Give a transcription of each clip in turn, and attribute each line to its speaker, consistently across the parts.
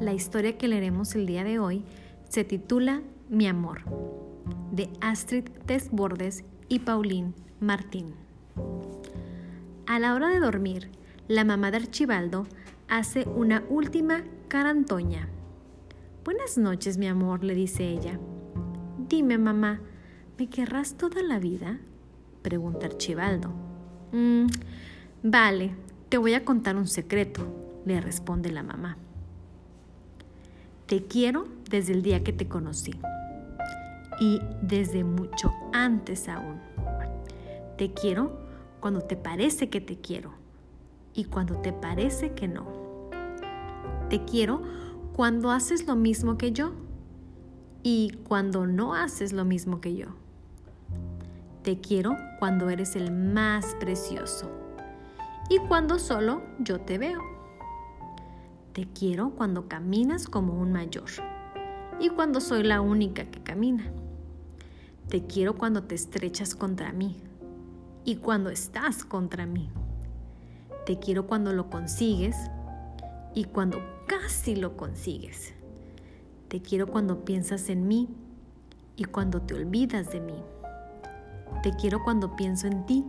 Speaker 1: La historia que leeremos el día de hoy se titula Mi amor, de Astrid Desbordes y Pauline Martín. A la hora de dormir, la mamá de Archibaldo hace una última carantoña. Buenas noches, mi amor, le dice ella. Dime, mamá, ¿me querrás toda la vida? pregunta Archibaldo. Mm, vale, te voy a contar un secreto, le responde la mamá. Te quiero desde el día que te conocí y desde mucho antes aún. Te quiero cuando te parece que te quiero y cuando te parece que no. Te quiero cuando haces lo mismo que yo y cuando no haces lo mismo que yo. Te quiero cuando eres el más precioso y cuando solo yo te veo. Te quiero cuando caminas como un mayor y cuando soy la única que camina. Te quiero cuando te estrechas contra mí y cuando estás contra mí. Te quiero cuando lo consigues y cuando casi lo consigues. Te quiero cuando piensas en mí y cuando te olvidas de mí. Te quiero cuando pienso en ti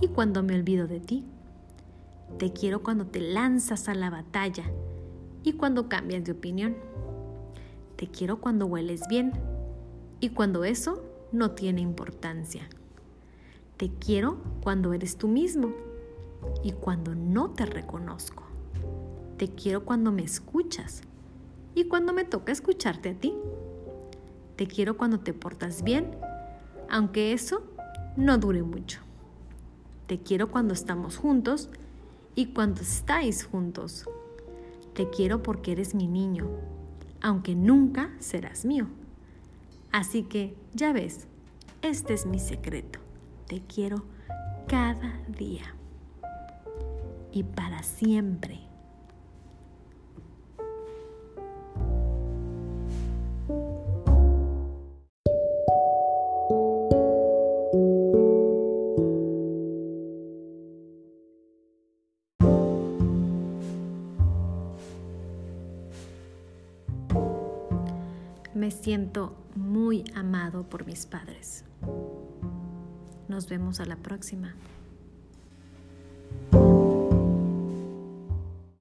Speaker 1: y cuando me olvido de ti. Te quiero cuando te lanzas a la batalla y cuando cambias de opinión. Te quiero cuando hueles bien y cuando eso no tiene importancia. Te quiero cuando eres tú mismo y cuando no te reconozco. Te quiero cuando me escuchas y cuando me toca escucharte a ti. Te quiero cuando te portas bien, aunque eso no dure mucho. Te quiero cuando estamos juntos y cuando estáis juntos. Te quiero porque eres mi niño, aunque nunca serás mío. Así que, ya ves, este es mi secreto. Te quiero cada día y para siempre. Me siento muy amado por mis padres. Nos vemos a la próxima.